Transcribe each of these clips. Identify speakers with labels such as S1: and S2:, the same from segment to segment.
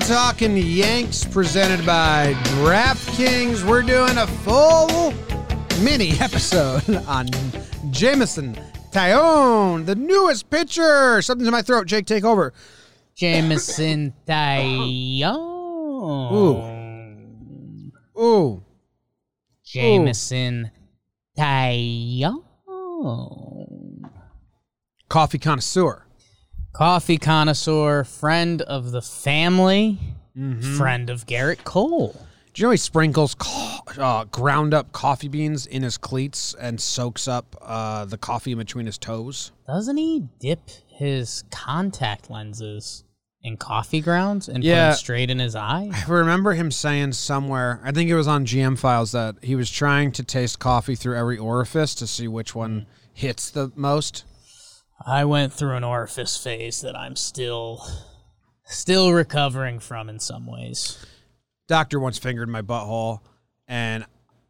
S1: Talking Yanks, presented by DraftKings. We're doing a full mini episode on Jameson Taillon, the newest pitcher. Something's in my throat. Jake, take over.
S2: Jameson Taillon.
S1: Ooh, Ooh.
S2: Jameson Taillon.
S1: coffee connoisseur.
S2: Coffee connoisseur, friend of the family,
S1: Mm-hmm.
S2: friend of Gerrit Cole.
S1: Do you know he sprinkles co- uh, ground up coffee beans in his cleats and soaks up uh, the coffee in between his toes?
S2: Doesn't he dip his contact lenses in coffee grounds and put
S1: Yeah.
S2: them straight in his eye?
S1: I remember him saying somewhere, I think it was on GM files, that he was trying to taste coffee through every orifice to see which one hits the most.
S2: I went through an orifice phase that I'm still still recovering from in some ways.
S1: Doctor once fingered my butthole, and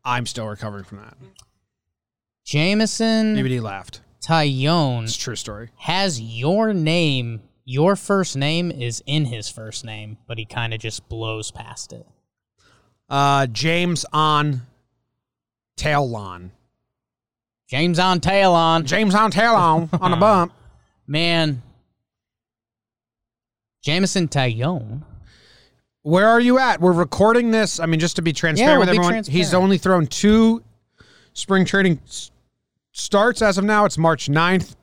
S1: I'm still recovering from that.
S2: Jameson
S1: Maybe he laughed.
S2: Taillon
S1: It's a true story.
S2: has your name, your first name is in his first name, but he kind of just blows past it.
S1: Uh, James on tail lawn.
S2: James on Talon.
S1: James on tail lawn on a bump.
S2: Man. Jameson Taillon.
S1: Where are you at? We're recording this. I mean, just to be transparent
S2: Yeah,
S1: with
S2: we'll be
S1: everyone, he's only thrown two spring training s- starts as of now. It's March 9th.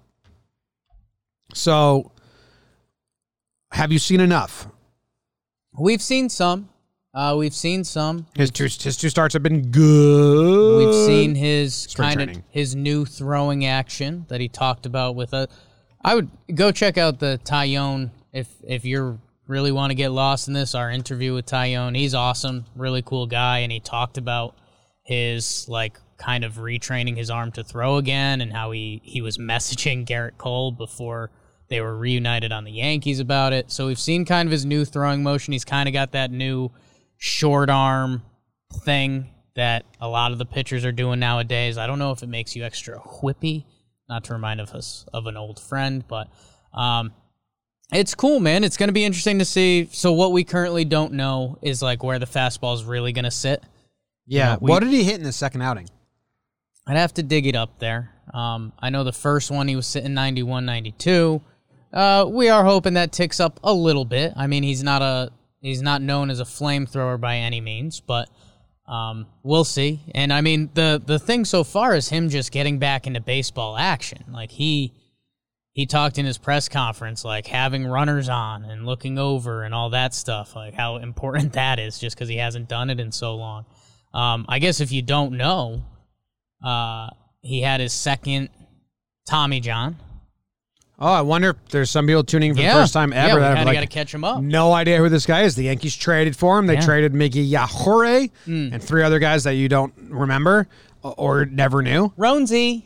S1: So, have you seen enough?
S2: We've seen some. Uh, we've seen some.
S1: His two his two starts have been good.
S2: We've seen his
S1: Spring
S2: kind of his new throwing action that he talked about with a. I would go check out the Taillon if if you're really want to get lost in this. Our interview with Taillon, he's awesome, really cool guy, and he talked about his like kind of retraining his arm to throw again and how he he was messaging Gerrit Cole before they were reunited on the Yankees about it. So we've seen kind of his new throwing motion. He's kind of got that new short arm thing that a lot of the pitchers are doing nowadays. I don't know if it makes you extra whippy, not to remind of us of an old friend, but um, it's cool, man. It's going to be interesting to see. So what we currently don't know is like where the fastball is really going to sit.
S1: Yeah.
S2: Yeah, we-
S1: what did he hit in the second outing?
S2: I'd have to dig it up there. Um, I know the first one he was sitting 91, 92. Uh, we are hoping that ticks up a little bit. I mean, he's not a he's not known as a flamethrower by any means, but um, we'll see. And I mean, the the thing so far is him just getting back into baseball action. Like he he talked in his press conference like having runners on and looking over and all that stuff, like how important that is just because he hasn't done it in so long. Um, I guess if you don't know, uh, he had his second Tommy John.
S1: Oh, I wonder if there's some people tuning in for
S2: yeah,
S1: the first time ever
S2: Yeah, we kind of
S1: like
S2: got to catch him up.
S1: no idea who this guy is. The Yankees traded for him. They
S2: Yeah.
S1: traded Miggy Yajure
S2: Mm.
S1: and three other guys that you don't remember or- never knew.
S2: Roansy.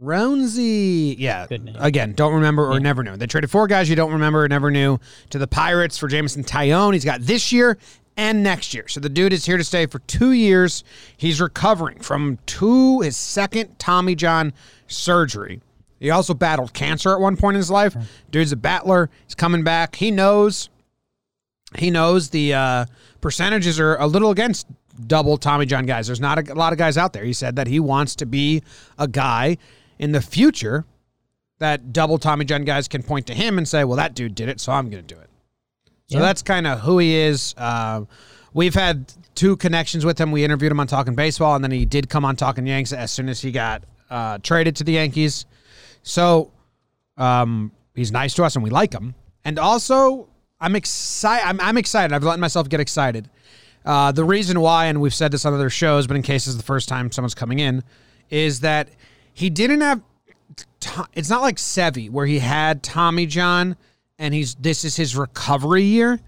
S1: Roansy. Yeah. Again, don't remember or never knew. They traded four guys you don't remember or never knew to the Pirates for Jameson Taillon. He's got this year and next year. So the dude is here to stay for two years. He's recovering from two his second Tommy John surgery. He also battled cancer at one point in his life. Dude's a battler. He's coming back. He knows he knows the uh, percentages are a little against double Tommy John guys. There's not a, a lot of guys out there. He said that he wants to be a guy in the future that double Tommy John guys can point to him and say, well, that dude did it, so I'm going to do it. So
S2: Yeah.
S1: that's kind of who he is. Uh, we've had two connections with him. We interviewed him on Talking Baseball, and then he did come on Talking Yanks as soon as he got uh, traded to the Yankees. So um, he's nice to us, and we like him. And also, I'm excited. I'm, I'm excited. I've let myself get excited. Uh, the reason why, and we've said this on other shows, but in case this is the first time someone's coming in, is that he didn't have. It's not like Sevi where he had Tommy John, and he's this is his recovery year.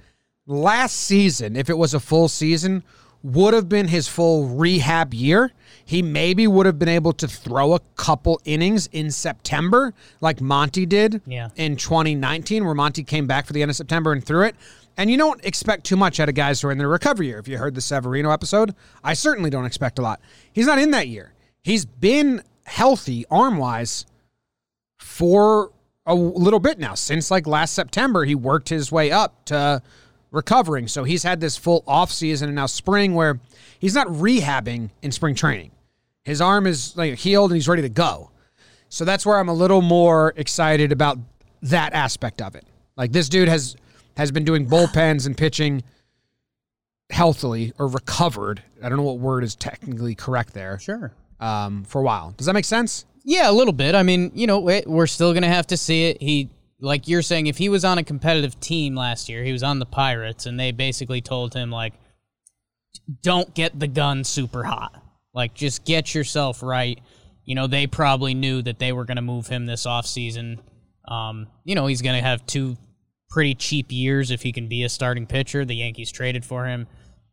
S1: Last season, if it was a full season, would have been his full rehab year. He maybe would have been able to throw a couple innings in September, like Monty did
S2: Yeah.
S1: in 2019, where Monty came back for the end of September and threw it. And you don't expect too much out of guys who are in their recovery year. If you heard the Severino episode, I certainly don't expect a lot. He's not in that year. He's been healthy arm wise for a little bit now. Since like last September, he worked his way up to recovering. So he's had this full off season and now spring where he's not rehabbing in spring training. His arm is like healed and he's ready to go. So that's where I'm a little more excited about that aspect of it. Like this dude has has been doing bullpens and pitching healthily or recovered. I don't know what word is technically correct there.
S2: Sure.
S1: Um, for a while. Does that make sense?
S2: Yeah, a little bit. I mean, you know, we're still going to have to see it. He, like you're saying, if he was on a competitive team last year, he was on the Pirates, and they basically told him, like, don't get the gun super hot. Like, just get yourself right. You know, they probably knew that they were going to move him this offseason. Um, you know, he's going to have two pretty cheap years if he can be a starting pitcher. The Yankees traded for him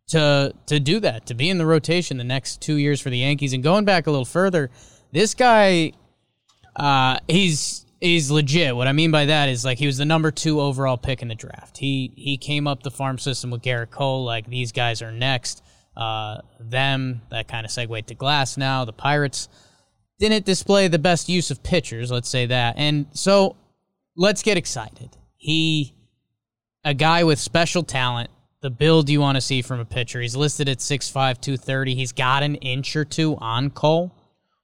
S2: to to do that, to be in the rotation the next two years for the Yankees. And going back a little further, this guy, uh, he's he's legit. What I mean by that is like he was the number two overall pick in the draft. He he came up the farm system with Gerrit Cole. Like these guys are next. Uh, them that kind of segued to Glasnow. The Pirates didn't display the best use of pitchers. Let's say that. And so let's get excited. He, a guy with special talent, the build you want to see from a pitcher. He's listed at 6'5", 230. He's got an inch or two on Cole.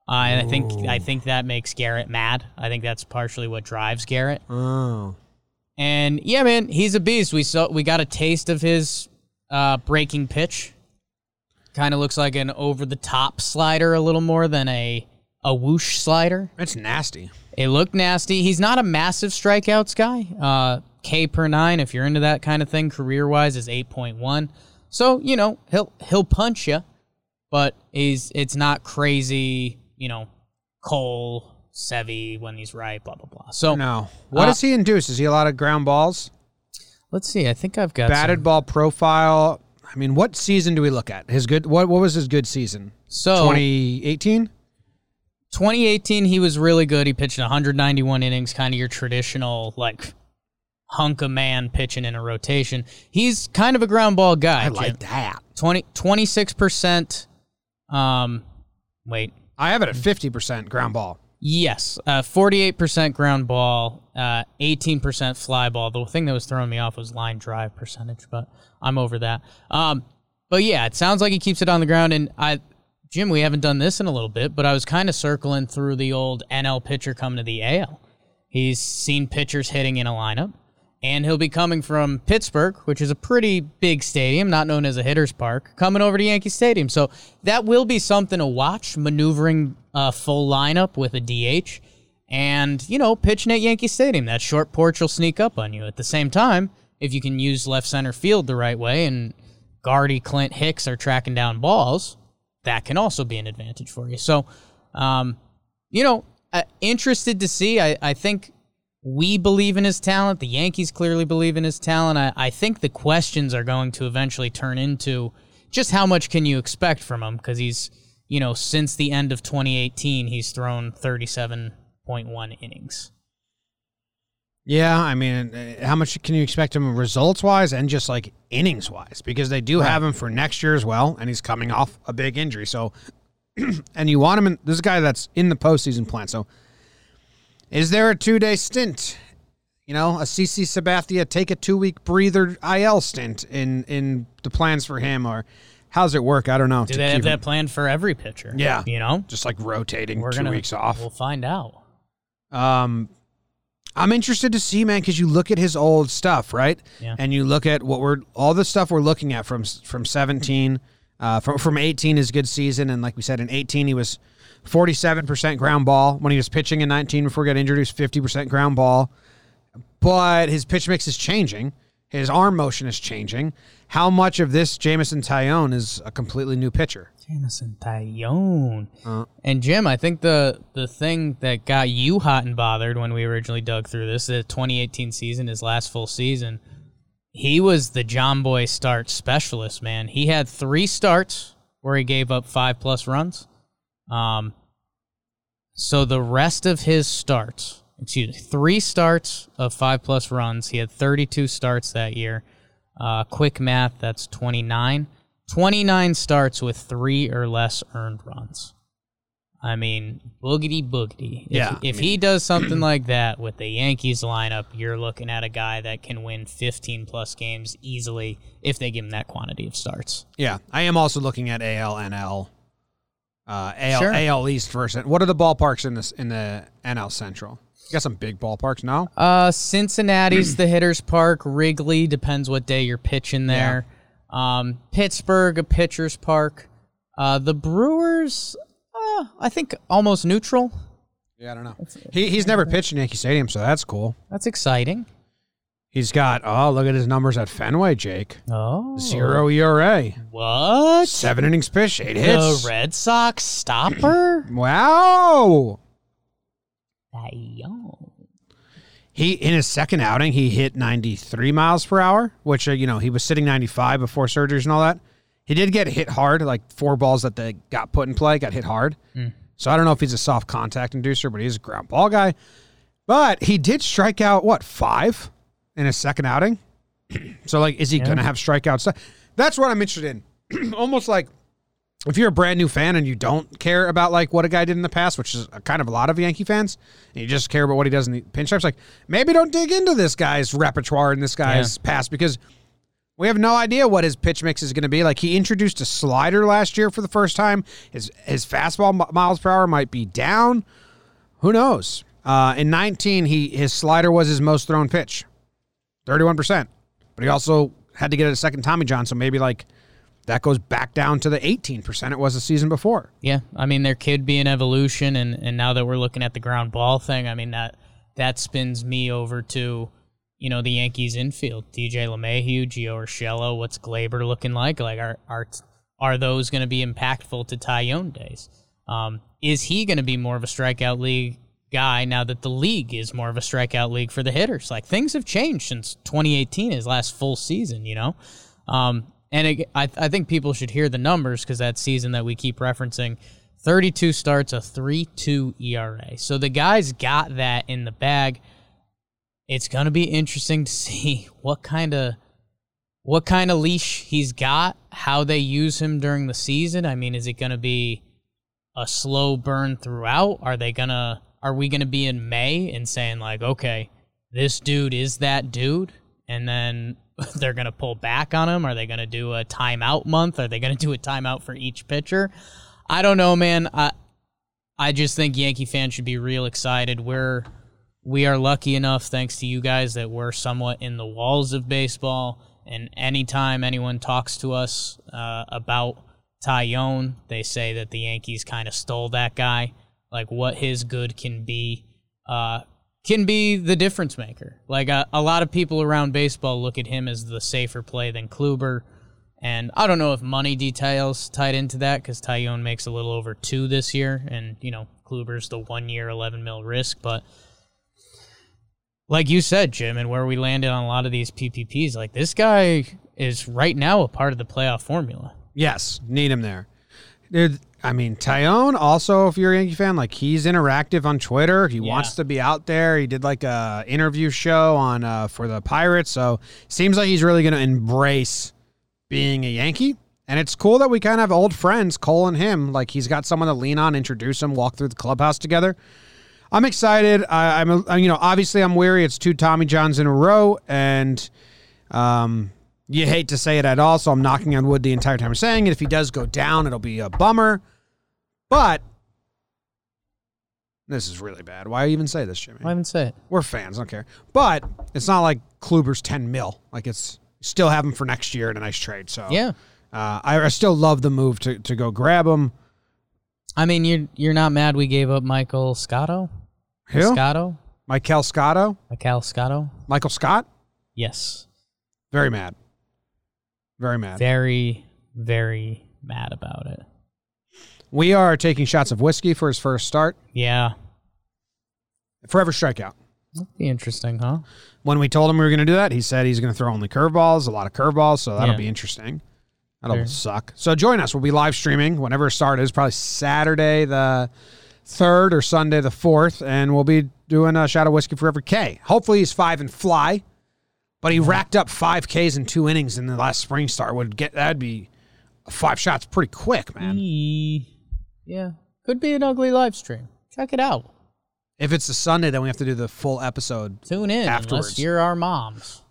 S2: Uh, and I think I think that makes Gerrit mad. I think that's partially what drives Gerrit.
S1: Oh.
S2: And yeah, man, he's a beast. We saw we got a taste of his uh, breaking pitch. Kind of looks like an over the top slider a little more than a a whoosh slider.
S1: That's nasty.
S2: It looked nasty. He's not a massive strikeouts guy. Uh, K per nine, if you're into that kind of thing, career wise is eight point one. So you know he'll he'll punch you, but he's it's not crazy. You know, Cole Sevy when he's right. Blah blah blah. So
S1: No. What
S2: Uh,
S1: does he induce? Is he a lot of ground balls?
S2: let's see. I think I've got
S1: Batted
S2: some-
S1: ball profile. I mean, what season do we look at? His good. What what was his good season?
S2: So
S1: 2018.
S2: 2018, he was really good. He pitched 191 innings, kind of your traditional like hunk of man pitching in a rotation. He's kind of a ground ball guy.
S1: I
S2: Jim.
S1: like that.
S2: 20 26 percent. Um, wait,
S1: I have it at 50 percent ground ball.
S2: yes, uh, 48 percent ground ball, uh, 18 percent fly ball. The thing that was throwing me off was line drive percentage, but I'm over that. Um, but yeah, it sounds like he keeps it on the ground, and I. Jim, we haven't done this in a little bit, but I was kind of circling through the old NL pitcher coming to the AL. He's seen pitchers hitting in a lineup, and he'll be coming from Pittsburgh, which is a pretty big stadium, not known as a hitter's park, coming over to Yankee Stadium. So that will be something to watch, maneuvering a full lineup with a DH and, you know, pitching at Yankee Stadium. That short porch will sneak up on you. At the same time, if you can use left center field the right way and Gardy, Clint, Hicks are tracking down balls, that can also be an advantage for you. So, um, you know, uh, interested to see. I, I think we believe in his talent. The Yankees clearly believe in his talent. I, I think the questions are going to eventually turn into just how much can you expect from him? Because he's, you know, since the end of 2018, he's thrown 37.1 innings.
S1: Yeah, I mean, uh, how much can you expect him results wise and just like innings wise? Because they do have him for next year as well, and he's coming off a big injury. So, and you want him in this guy that's in the postseason plan. So, is there a two day stint? You know, a CC Sabathia take a two week breather IL stint in in the plans for him, or how's it work? I don't know.
S2: Do they have that
S1: him
S2: plan for every pitcher?
S1: Yeah.
S2: You know?
S1: just like rotating
S2: We're
S1: 2
S2: gonna
S1: weeks off?
S2: We'll find out.
S1: Um, I'm interested to see, man, because you look at his old stuff, right?
S2: Yeah.
S1: And you look at what we're all the stuff we're looking at from from 17, uh, from from 18 is good season, and like we said, in 18 he was 47 percent ground ball when he was pitching in 19 before he got injured. He was 50 percent ground ball, but his pitch mix is changing. His arm motion is changing. How much of this Jameson Taillon is a completely new pitcher?
S2: Jameson Taillon.
S1: Uh.
S2: and Jim, I think the the thing that got you hot and bothered when we originally dug through this, the 2018 season, his last full season, he was the John Boy start specialist, man. He had three starts where he gave up five plus runs. Um, so the rest of his starts, excuse me, three starts of five plus runs. He had 32 starts that year. Uh, quick math, that's 29. 29 starts with three or less earned runs. I mean, boogity boogity. If,
S1: Yeah,
S2: If
S1: I
S2: he does something like that with the Yankees lineup, you're looking at a guy that can win 15 plus games easily if they give him that quantity of starts.
S1: Yeah, I am also looking at AL, NL, uh, AL,
S2: Sure.
S1: AL East versus. What are the ballparks in this in the NL Central? You got some big ballparks, no?
S2: Uh, Cincinnati's the hitter's park. Wrigley depends what day you're pitching there. Um, Pittsburgh a pitcher's park. Uh, the Brewers, uh, I think almost neutral.
S1: Yeah, I don't know. He he's never pitched in Yankee Stadium, so that's cool.
S2: That's exciting.
S1: He's got oh look at his numbers at Fenway, Jake.
S2: Oh,
S1: Zero ERA,
S2: What?
S1: seven innings pitched, eight hits.
S2: The Red Sox stopper?
S1: Wow.
S2: Young.
S1: He in his second outing, he hit 93 miles per hour, which uh, you know he was sitting 95 before surgeries and all that. He did get hit hard, like four balls that they got put in play got hit hard. So I don't know if he's a soft contact inducer, but he's a ground ball guy. But he did strike out what five in his second outing. so like, is he
S2: Yeah.
S1: gonna have strikeouts? That's what I'm interested in. Almost like if you're a brand new fan and you don't care about like what a guy did in the past, which is kind of a lot of Yankee fans, and you just care about what he does in the pinch pinstripes, like maybe don't dig into this guy's repertoire and this guy's past because we have no idea what his pitch mix is going to be. Like he introduced a slider last year for the first time. His his fastball mi- miles per hour might be down. Who knows? Uh, in 19, he his slider was his most thrown pitch, 31 percent. But he also had to get a second Tommy John, so maybe like that goes back down to the 18% it was the season before.
S2: Yeah, I mean there could be an evolution, and and now that we're looking at the ground ball thing, I mean that that spins me over to you know the Yankees infield, DJ LeMahieu, Gio Urshela. What's Gleyber looking like? Like are are are those going to be impactful to Taillon days? Um, is he going to be more of a strikeout league guy now that the league is more of a strikeout league for the hitters? Like things have changed since 2018, his last full season. You know. Um, and it, I, I think people should hear the numbers because that season that we keep referencing 32 starts, a 3 2 ERA. So the guy's got that in the bag. It's going to be interesting to see what kind of. What kind of leash he's got, how they use him during the season. I mean, is it going to be a slow burn throughout? Are they going to, are we going to be in May and saying, like, okay, this dude is that dude? And then they're going to pull back on him? Are they going to do a timeout month? Are they going to do a timeout for each pitcher? I don't know, man. I I just think Yankee fans should be real excited. We're we are lucky enough, thanks to you guys, that we're somewhat in the walls of baseball. And anytime anyone talks to us uh, about Taillon, they say that the Yankees kind of stole that guy. Like what his good can be, uh, can be the difference maker. Like a, a lot of people around baseball look at him as the safer play than Kluber. And I don't know if money details tied into that because Taillon makes a little over two this year, and you know Kluber's the one year, eleven mil risk. But like you said, Jim, and where we landed on a lot of these PPPs, like this guy is right now a part of the playoff formula.
S1: Yes, need him there. I mean, Taillon also, if you're a Yankee fan, like he's interactive on Twitter. He
S2: Yeah.
S1: wants to be out there. He did like a interview show on uh, for the Pirates, so seems like he's really going to embrace being a Yankee. And it's cool that we kind of have old friends, Cole and him. Like he's got someone to lean on, introduce him, walk through the clubhouse together. I'm excited. I, I'm, a- you know, obviously I'm weary. It's two Tommy Johns in a row, and um, you hate to say it at all. So I'm knocking on wood the entire time I'm saying it. If he does go down, it'll be a bummer. But this is really bad. Why even say this, Jimmy?
S2: I even say it.
S1: We're fans, don't care. But it's not like Kluber's 10 mil. Like it's still have him for next year in a nice trade. So
S2: Yeah.
S1: uh, I, I still love the move to, to go grab him.
S2: I mean, you're you're not mad we gave up Michael Scotto?
S1: Who?
S2: Scotto?
S1: Michael Scotto,
S2: Michael Scotto?
S1: Michael Scott.
S2: Yes.
S1: Very mad. Very mad.
S2: Very, very mad about it.
S1: We are taking shots of whiskey for his first start.
S2: Yeah.
S1: Forever strikeout.
S2: That'd be interesting, huh?
S1: When we told him we were going to do that, he said he's going to throw only curveballs, a lot of curveballs. So that'll
S2: Yeah.
S1: be interesting. That'll
S2: Fair.
S1: suck. So join us. We'll be live streaming whenever it start is, probably Saturday the third or Sunday the fourth, and we'll be doing a shot of whiskey for every K. Hopefully he's five and fly, but he racked up five Ks in two innings in the last spring start. Would get that'd be five shots pretty quick, man.
S2: E- Yeah. Could be an ugly live stream. Check it out.
S1: If it's a Sunday, then we have to do the full episode.
S2: Tune in
S1: Afterwards.
S2: unless you're our moms.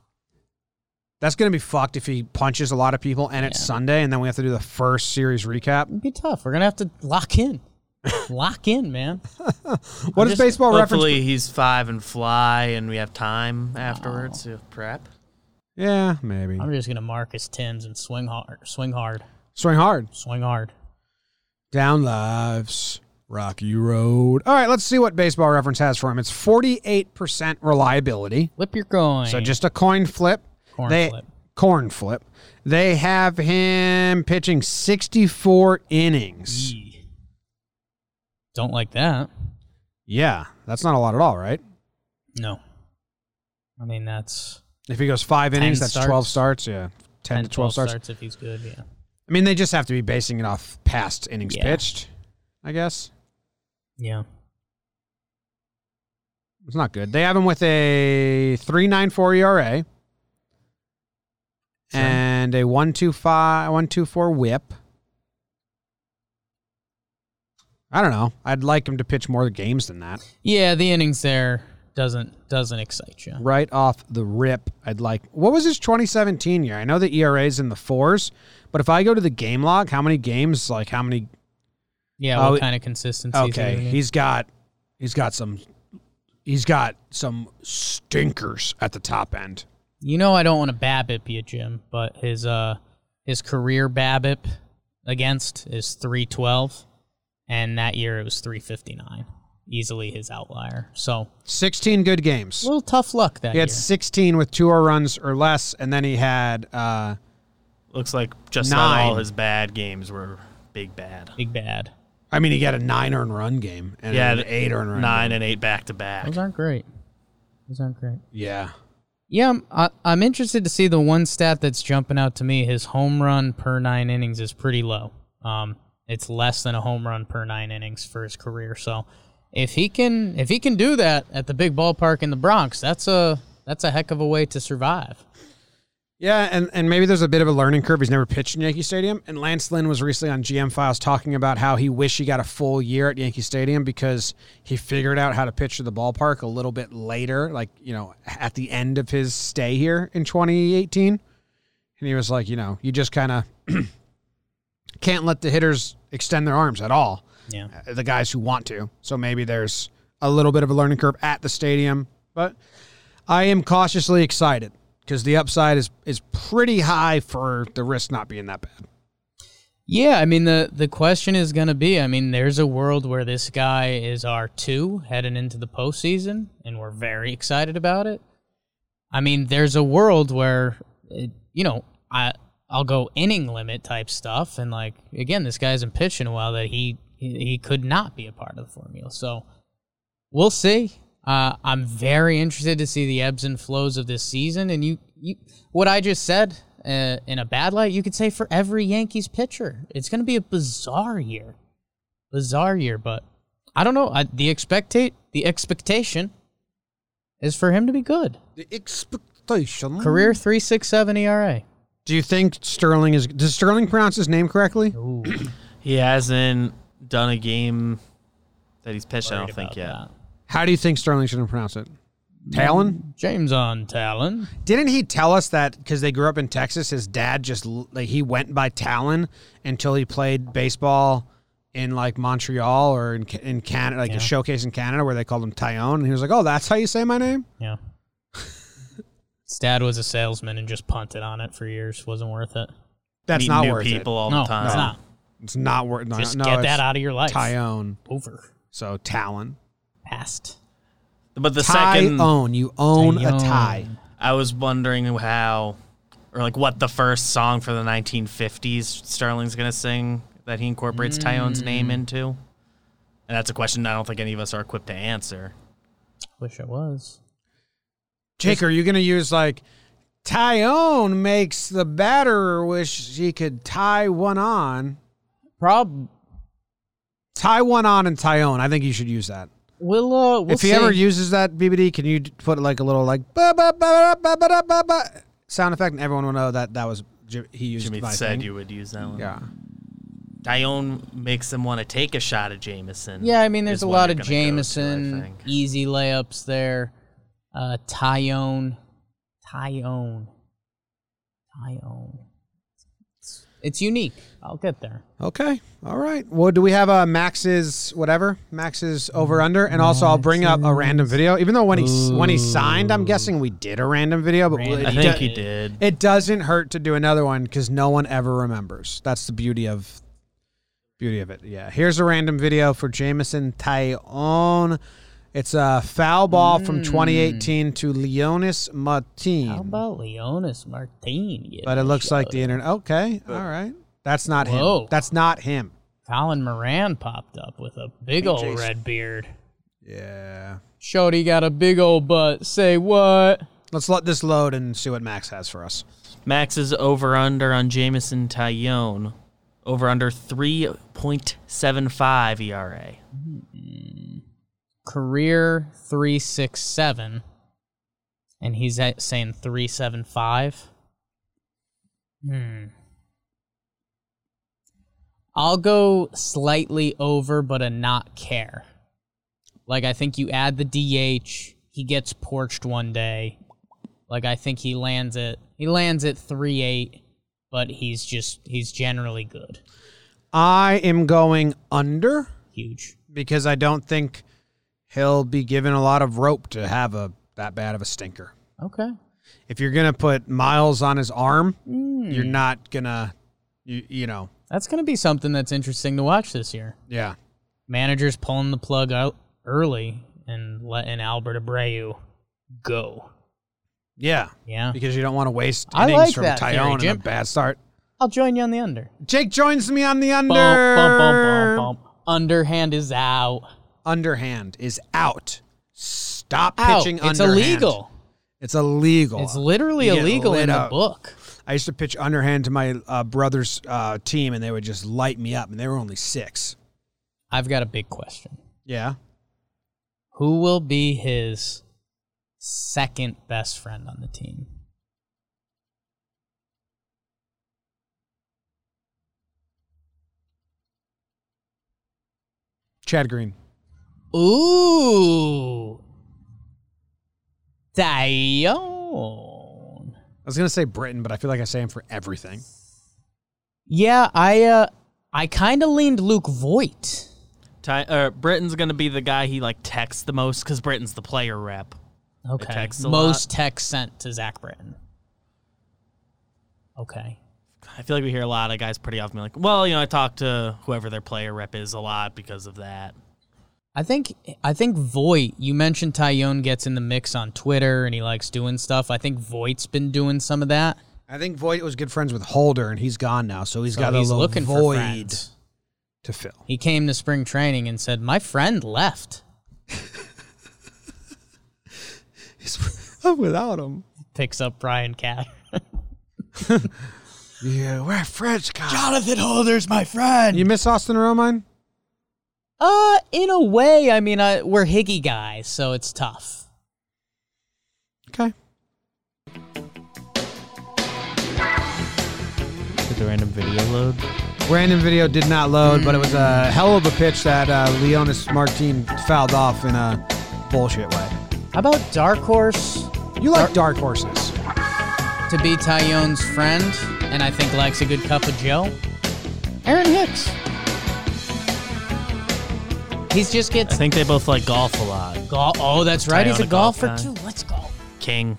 S1: That's gonna be fucked if he punches a lot of people and it's
S2: Yeah.
S1: Sunday, and then we have to do the first series recap.
S2: It'd be tough. We're gonna have to lock in. lock in, man.
S1: What is
S2: just-
S1: baseball reference?
S3: Hopefully he's five and fly, and we have time oh. afterwards to prep.
S1: Yeah, maybe.
S2: I'm just gonna mark his Tim's and swing hard. Swing hard.
S1: Swing hard.
S2: Swing hard.
S1: Down lives. Rocky Road. All right, let's see what baseball reference has for him. It's 48% reliability.
S2: Flip your coin.
S1: So just a coin flip.
S2: Corn
S1: they,
S2: flip.
S1: Corn flip. They have him pitching 64 innings.
S2: Yee. Don't like that.
S1: Yeah, that's not a lot at all, right?
S2: No. I mean that's
S1: If he goes five
S2: 10
S1: innings, that's 12
S2: starts.
S1: starts. Yeah, 10, to 12, starts.
S2: if he's good. Yeah.
S1: I mean, they just have to be basing it off past innings
S2: Yeah.
S1: pitched, I guess.
S2: Yeah.
S1: It's not good. They have him with a 3.94 ERA
S2: Sure.
S1: and a 1.25 1.24 WHIP. I don't know. I'd like him to pitch more games than that.
S2: Yeah, the innings there doesn't doesn't excite you.
S1: Right off the rip, I'd like. What was his 2017 year? I know the ERA is in the fours, but if I go to the game log, how many games? Like how many?
S2: Yeah,
S1: Oh,
S2: what
S1: it-
S2: kind of consistency?
S1: Okay, he's got, he's got some, he's got some stinkers at the top end.
S2: You know I don't want to BABIP you, Jim, but his uh his career BABIP against is three twelve, and that year it was three fifty nine. Easily his outlier. So
S1: 16 good games.
S2: a little tough luck that
S1: He had
S2: year.
S1: 16 with two or runs or less, and then he had uh,
S3: Looks like just about all his bad games were big bad.
S2: Big bad.
S1: I mean, he got a nine earned run game and
S3: Yeah,
S1: an eight earned run.
S3: Nine
S1: game.
S3: and eight back to back.
S2: Those aren't great. Those aren't great.
S1: Yeah,
S2: Yeah, I'm, I, I'm interested to see the one stat that's jumping out to me. His home run per nine innings is pretty low. Um, it's less than a home run per nine innings for his career. So, if he can, if he can do that at the big ballpark in the Bronx, that's a that's a heck of a way to survive.
S1: yeah, and and maybe there's a bit of a learning curve. He's never pitched in Yankee Stadium, and Lance Lynn was recently on GM Files talking about how he wished he got a full year at Yankee Stadium because he figured out how to pitch to the ballpark a little bit later, like you know, at the end of his stay here in 2018. And he was like, you know, you just kind of can't let the hitters extend their arms at all.
S2: Yeah,
S1: uh, the guys who want to. So maybe there's a little bit of a learning curve at the stadium, but I am cautiously excited because the upside is is pretty high for the risk not being that bad.
S2: yeah. I mean the the question is going to be. I mean, there's a world where this guy is our two heading into the postseason, and we're very excited about it. I mean, there's a world where, it, you know, I I'll go inning limit type stuff, and like again, this guy hasn't pitched in a while that he he, he could not be a part of the formula. So we'll see. Uh, I'm very interested to see the ebbs and flows of this season, and you you what I just said uh, in a bad light, you could say for every Yankees pitcher, it's going to be a bizarre year, bizarre year. But I don't know. I, the expectate the expectation is for him to be good.
S1: The expectation.
S2: Career three six seven ERA.
S1: Do you think Sterling is? Does Sterling pronounce his name correctly?
S2: Ooh,
S3: He hasn't done a game that he's pitched. I don't think
S2: about
S3: yet.
S2: that.
S1: How do you think Sterling should pronounce it? Talon?
S2: James on Talon.
S1: Didn't he tell us that because they grew up in Texas, his dad just like he went by Talon until he played baseball in like Montreal or in in Canada, like
S2: Yeah.
S1: a showcase in Canada where they called him Taillon, and he was like, "Oh, that's how you say my name."
S2: Yeah. His dad was a salesman and just punted on it for years. Wasn't worth it.
S1: That's
S3: Meet
S1: not
S3: new
S1: worth
S3: people
S1: it.
S3: all
S2: no,
S3: the time.
S2: it's not.
S1: It's not worth. No,
S2: Just
S1: no,
S2: get that out of your life.
S1: Taillon.
S2: Over.
S1: So Talon.
S2: Past.
S3: But the second,
S1: Taillon. You own a tie.
S3: I was wondering how, or like what the first song for the 1950s Sterling's gonna sing that he incorporates Taillon's name
S2: Mm.
S3: into. And that's a question I don't think any of us are equipped to answer.
S2: Wish I was.
S1: Jake, are you going to use like Taillon makes the batter wish she could tie one on?
S2: Prob
S1: Taiwan on and Taillon. I think you should use that.
S2: We'll, uh, we'll
S1: if he
S2: see.
S1: ever uses that BBD, can you put like a little like sound effect, and everyone will know that that was he used.
S3: Jimmy said
S1: thing.
S3: you would use that one.
S1: Yeah.
S3: Taillon makes them want to take a shot at Jameson.
S2: Yeah, I mean, there's a lot of Jameson
S3: to,
S2: easy layups there. Uh, Taillon, Taillon, Taillon. It's, it's unique. I'll get there.
S1: Okay. All right. Well, do we have a Max's whatever Max's over under? And also, I'll bring up a random video. Even though when he when he signed, I'm guessing we did a random video, but
S2: Random.
S1: it,
S3: I think
S1: do-
S3: he did.
S1: it doesn't hurt to do another one because no one ever remembers. That's the beauty of beauty of it. Yeah. Here's a random video for Jameson Taillon. It's a foul ball from hmm. 2018 to Leonys Martin.
S2: How about Leonys Martin?
S1: but it looks like the internet. Okay. All right. That's not
S2: Whoa.
S1: him. That's not him.
S2: Colin Moran popped up with a big old
S1: Jason.
S2: red beard.
S1: Yeah.
S2: Shorty got a big old butt. Say what?
S1: Let's let this load and see what Max has for us.
S3: Max's over under on Jameson Taillon. Over under 3.75 ERA. Hmm.
S2: Career three six seven, and he's saying three seven five. Hmm. I'll go slightly over, but a not care. Like I think you add the DH, he gets porched one day. Like I think he lands it. He lands at three eight, but he's just he's generally good.
S1: I am going under
S2: Huge.
S1: because I don't think he'll be given a lot of rope to have a that bad of a stinker.
S2: Okay.
S1: If you're gonna put miles on his arm,
S2: Hmm.
S1: you're not gonna, you you know,
S2: That's gonna be something that's interesting to watch this year.
S1: yeah.
S2: managers pulling the plug out early and letting Albert Abreu go.
S1: Yeah,
S2: Yeah.
S1: because you don't want to waste innings
S2: like
S1: from
S2: that theory,
S1: Taillon and a bad start.
S2: I'll join you on the under.
S1: Jake joins me on the under.
S2: Bump, bump, bump, bump, bump. Underhand is out.
S1: Underhand is out. Stop
S2: Out.
S1: pitching
S2: It's
S1: underhand.
S2: illegal.
S1: It's illegal.
S2: It's literally
S1: You get
S2: illegal in the
S1: up.
S2: book.
S1: I used to pitch underhand to my uh, brother's uh, team, and they would just light me up, and they were only six.
S2: I've got a big question.
S1: Yeah.
S2: Who will be his second best friend on the team?
S1: Chad Green.
S2: Ooh. Taillon.
S1: I was gonna say Britton, but I feel like I say him for everything.
S2: Yeah, I uh I kind of leaned Luke Voit.
S3: Ty, uh, Britton's going to be the guy he like texts the most because Britton's the player rep.
S2: Okay.
S3: texts a
S2: Most texts sent to Zach Britton. Okay.
S3: I feel like we hear a lot of guys pretty often like, well, you know, I talk to whoever their player rep is a lot because of that.
S2: I think I think Voit. You mentioned Taillon gets in the mix on Twitter and he likes doing stuff. I think Voit's been doing some of that.
S1: I think Voit was good friends with Holder, and he's gone now, so he's
S2: So
S1: got
S2: he's
S1: a little
S2: looking
S1: void to fill.
S2: He came to spring training and said, "My friend left."
S1: I'm without him.
S2: Picks up Brian Cat.
S1: Yeah, we're French guys.
S2: Jonathan Holder's my friend.
S1: You miss Austin Romine?
S2: Uh, in a way, I mean, I, we're Higgy guys, so it's tough.
S1: Okay.
S3: Did the random video load?
S1: Random video did not load, but it was a hell of a pitch that uh, Leonys Martin fouled off in a bullshit way.
S2: How about Dark Horse
S1: You like dark horses.
S2: to be Taillon's friend, and I think likes a good cup of Joe? Aaron Hicks. He's just
S3: I think they both like golf a lot.
S2: golf. Oh, that's right. He's
S3: a golf
S2: golfer
S3: guy.
S2: too. Let's go.
S3: King.